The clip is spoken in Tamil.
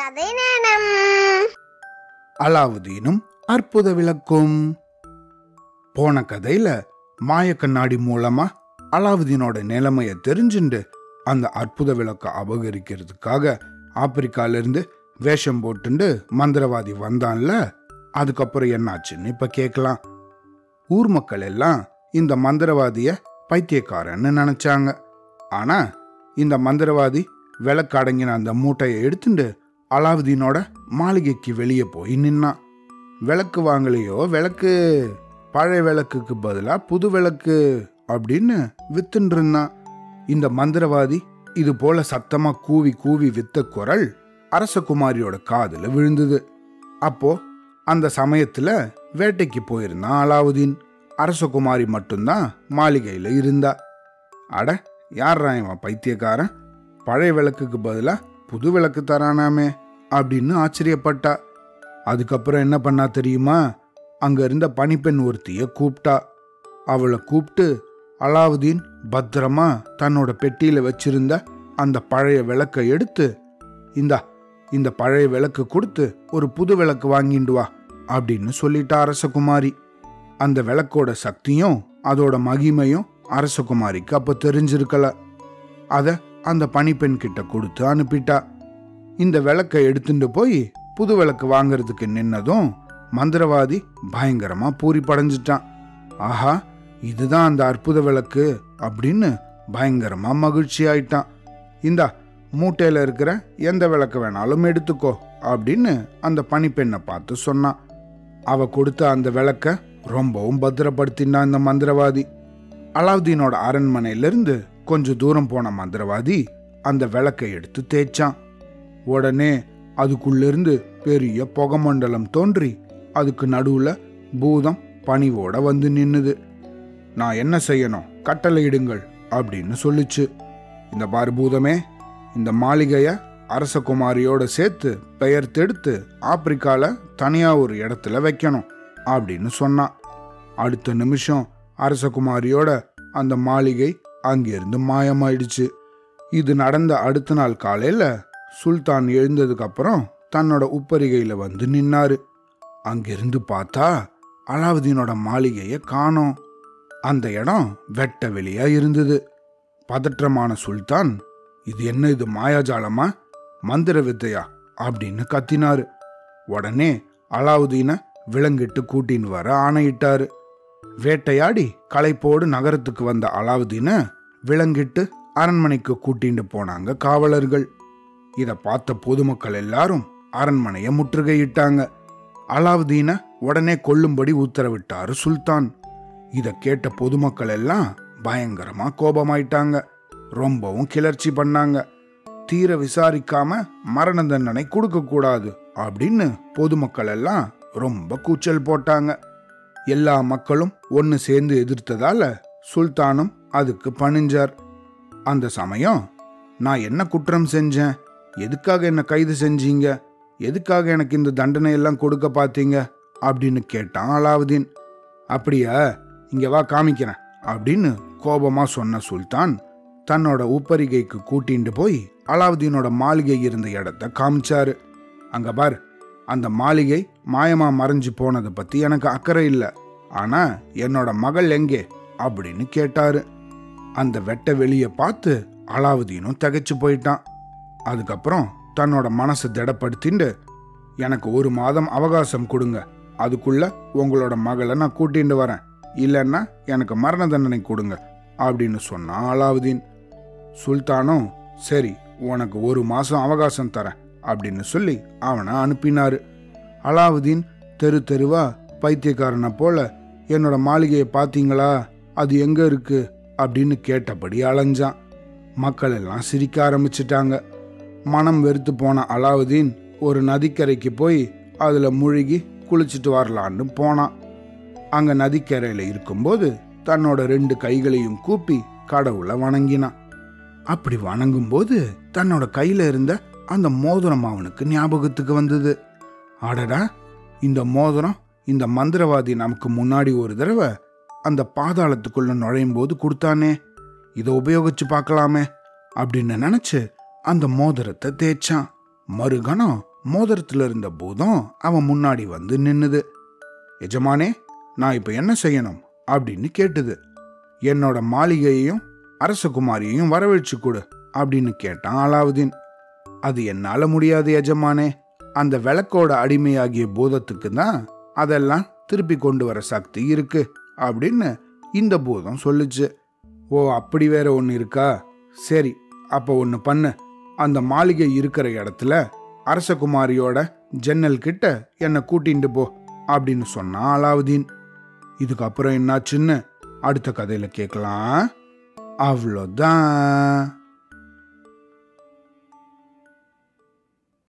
கதை நேரம் அலாவுதீனும் அற்புத விளக்கும். போன கதையில மாய கண்ணாடி மூலமா அலாவுதீனோட நிலைமைய தெரிஞ்சுண்டு அந்த அற்புத விளக்க அபகரிக்கிறதுக்காக ஆப்பிரிக்கால இருந்து வேஷம் போட்டுண்டு மந்திரவாதி வந்தான்ல அதுக்கப்புறம் என்னாச்சுன்னு இப்ப கேட்கலாம் ஊர் மக்கள் எல்லாம் இந்த மந்திரவாதிய பைத்தியக்காரன்னு நினைச்சாங்க. ஆனா இந்த மந்திரவாதி விளக்கு அடங்கின அந்த மூட்டையை எடுத்துட்டு அலாவுதீனோட மாளிகைக்கு வெளியே போய் நின்னான் விளக்கு வாங்கலையோ? விளக்கு பழைய விளக்குக்கு பதிலா புது விளக்கு அப்படின்னு வித்துன்னு இருந்தான் இந்த மந்திரவாதி இது போல சத்தமா கூவி கூவி வித்த குரல் அரசகுமாரியோட காதில் விழுந்தது. அப்போ அந்த சமயத்துல வேட்டைக்கு போயிருந்தான் அலாவுதீன். அரசகுமாரி மட்டும்தான் மாளிகையில இருந்தா. அட யார்ரா இவன் பைத்தியக்காரன்? பழைய விளக்குக்கு பதிலா புது விளக்கு தரானாமே அப்படின்னு ஆச்சரியப்பட்டா. அதுக்கப்புறம் என்ன பண்ணா தெரியுமா? அங்க இருந்த பணிப்பெண் ஒருத்திய கூப்பிட்டா அவளை கூப்பிட்டு அலாவுதீன் பத்திரமா தன்னோட பெட்டியில வச்சிருந்த அந்த பழைய விளக்கை எடுத்து இந்தா இந்த பழைய விளக்கு கொடுத்து ஒரு புது விளக்கு வாங்கிண்டு வா அப்படின்னு சொல்லிட்டா அரசகுமாரி. அந்த விளக்கோட சக்தியும் அதோட மகிமையும் அரசகுமாரிக்கு அப்ப தெரிஞ்சிருக்கல. அதை அந்த பணிப்பெண் கிட்ட கொடுத்து அனுப்பிட்டா. இந்த விளக்கை எடுத்துட்டு போய் புது விளக்கு வாங்குறதுக்கு நின்னதும் மந்திரவாதி பயங்கரமா பூரி படைஞ்சிட்டான் ஆஹா இதுதான் அந்த அற்புத விளக்கு அப்படின்னு பயங்கரமா மகிழ்ச்சி ஆயிட்டான். இந்தா மூட்டையில இருக்கிற எந்த விளக்கு வேணாலும் எடுத்துக்கோ அப்படின்னு அந்த பணிப்பெண்ணை பார்த்து சொன்னான். அவ கொடுத்த அந்த விளக்க ரொம்பவும் பத்திரப்படுத்தினான் இந்த மந்திரவாதி. அலாவுதீனோட அரண்மனையிலிருந்து கொஞ்சம் தூரம் போன மந்திரவாதி அந்த விளக்கை எடுத்து தேய்ச்சான். உடனே அதுக்குள்ளிருந்து பெரிய புகமண்டலம் தோன்றி அதுக்கு நடுவுல பூதம் பணிவோட வந்து நின்னுது. நான் என்ன செய்யணும்? கட்டளையிடுங்கள் அப்படின்னு சொல்லுச்சு. இந்த பாரு பூதமே இந்த மாளிகைய அரசகுமாரியோட சேர்த்து பெயர் தெடுத்து ஆப்பிரிக்கால தனியா ஒரு இடத்துல வைக்கணும் அப்படின்னு சொன்னான். அடுத்த நிமிஷம் அரசகுமாரியோட அந்த மாளிகை அங்கிருந்து மாயமாயிடுச்சு. இது நடந்த அடுத்த நாள் காலையில் சுல்தான் எழுந்ததுக்கு அப்புறம் தன்னோட உப்பரிகையில் வந்து நின்னாரு. அங்கிருந்து பார்த்தா அலாவுதீனோட மாளிகையை காணோம். அந்த இடம் வெட்ட வெளியா இருந்தது. பதற்றமான சுல்தான் இது என்ன இது மாயாஜாலமா? மந்திர வித்தையா? அப்படின்னு கத்தினாரு. உடனே அலாவுதீனை விலங்கிட்டு கூட்டின்னு வர ஆணையிட்டாரு. வேட்டையாடி களைப்போடு நகரத்துக்கு வந்த அலாவுதீனை விலங்கிட்டு அரண்மனைக்கு கூட்டிட்டு போனாங்க காவலர்கள். இதை பார்த்த பொதுமக்கள் எல்லாரும் அரண்மனையை முற்றுகையிட்டாங்க. அலாவுதீனை உடனே கொல்லும்படி உத்தரவிட்டாரு சுல்தான். இதை கேட்ட பொதுமக்கள் எல்லாம் பயங்கரமா கோபமாயிட்டாங்க. ரொம்பவும் கிளர்ச்சி பண்ணாங்க. தீர விசாரிக்காம மரண தண்டனை கொடுக்க கூடாது அப்படின்னு பொதுமக்கள் எல்லாம் ரொம்ப கூச்சல் போட்டாங்க. எல்லா மக்களும் ஒன்று சேர்ந்து எதிர்த்ததால சுல்தானும் அதுக்கு பணிஞ்சார். அந்த சமயம் நான் என்ன குற்றம் செஞ்சேன்? எதுக்காக என்னை கைது செஞ்சீங்க? எதுக்காக எனக்கு இந்த தண்டனை எல்லாம் கொடுக்க பார்த்தீங்க அப்படின்னு கேட்டான் அலாவுதீன். அப்படியா? இங்க வா காமிக்கிறேன் அப்படின்னு கோபமா சொன்ன சுல்தான் தன்னோட உப்பரிகைக்கு கூட்டிட்டு போய் அலாவுதீனோட மாளிகை இருந்த இடத்த காமிச்சாரு. அங்க பார் அந்த மாளிகை மாயமா மறைஞ்சு போனதை பத்தி எனக்கு அக்கறை இல்லை. ஆனா என்னோட மகள் எங்கே? அப்படின்னு கேட்டாரு. அந்த வெட்ட வெளிய பார்த்து அலாவுதீனும் தகைச்சு போயிட்டான். அதுக்கப்புறம் தன்னோட மனசை திடப்படுத்திண்டு எனக்கு ஒரு மாதம் அவகாசம் கொடுங்க. அதுக்குள்ள உங்களோட மகளை நான் கூட்டிட்டு வரேன். இல்லைன்னா எனக்கு மரண தண்டனை கொடுங்க அப்படின்னு சொன்னான் அலாவுதீன். சுல்தானும் சரி உனக்கு ஒரு மாசம் அவகாசம் தரேன் அப்படின்னு சொல்லி அவனை அனுப்பினாரு. அலாவுதீன் தெரு தெருவா பைத்தியக்காரனை போல என்னோட மாளிகையை பார்த்தீங்களா? அது எங்கே இருக்கு? அப்படின்னு கேட்டபடி அலைஞ்சான். மக்கள் எல்லாம் சிரிக்க ஆரம்பிச்சிட்டாங்க. மனம் வெறுத்து போன அலாவுதீன் ஒரு நதிக்கரைக்கு போய் அதில் முழுகி குளிச்சுட்டு வரலான்னு போனான். அங்கே நதிக்கரையில் இருக்கும்போது தன்னோட ரெண்டு கைகளையும் கூப்பி கடவுளை வணங்கினான். அப்படி வணங்கும்போது தன்னோட கையில் இருந்த அந்த மோதிரம் அவனுக்கு ஞாபகத்துக்கு வந்தது. அடடா இந்த மோதிரம் இந்த மந்திரவாதி நமக்கு முன்னாடி ஒரு தடவை அந்த பாதாளத்துக்குள்ள நுழையும் போது கொடுத்தானே இதை உபயோகிச்சு பார்க்கலாமே அப்படின்னு நினைச்சு அந்த மோதிரத்தை தேய்ச்சான். மறுகணம் மோதிரத்தில் இருந்த பூதம் அவன் முன்னாடி வந்து நின்னுது. எஜமானே நான் இப்போ என்ன செய்யணும்? அப்படின்னு கேட்டுது. என்னோட மாளிகையையும் அரசகுமாரியையும் வரவழைச்சு கொடு அப்படின்னு கேட்டான் அலாவுதீன். அது என்னால் முடியாது எஜமானே. அந்த விளக்கோட அடிமையாகிய பூதத்துக்கு தான் அதெல்லாம் திருப்பி கொண்டு வர சக்தி இருக்கு அப்படின்னு இந்த பூதம் சொல்லுச்சு. ஓ அப்படி வேற ஒன்று இருக்கா? சரி அப்போ ஒன்று பண்ணு. அந்த மாளிகை இருக்கிற இடத்துல அரசகுமாரியோட ஜன்னல் கிட்ட என்னை கூட்டிட்டு போ அப்படின்னு சொன்னா அலாவுதீன். இதுக்கப்புறம் என்னாச்சுன்னு அடுத்த கதையில கேட்கலாம் அவ்வளோதான்.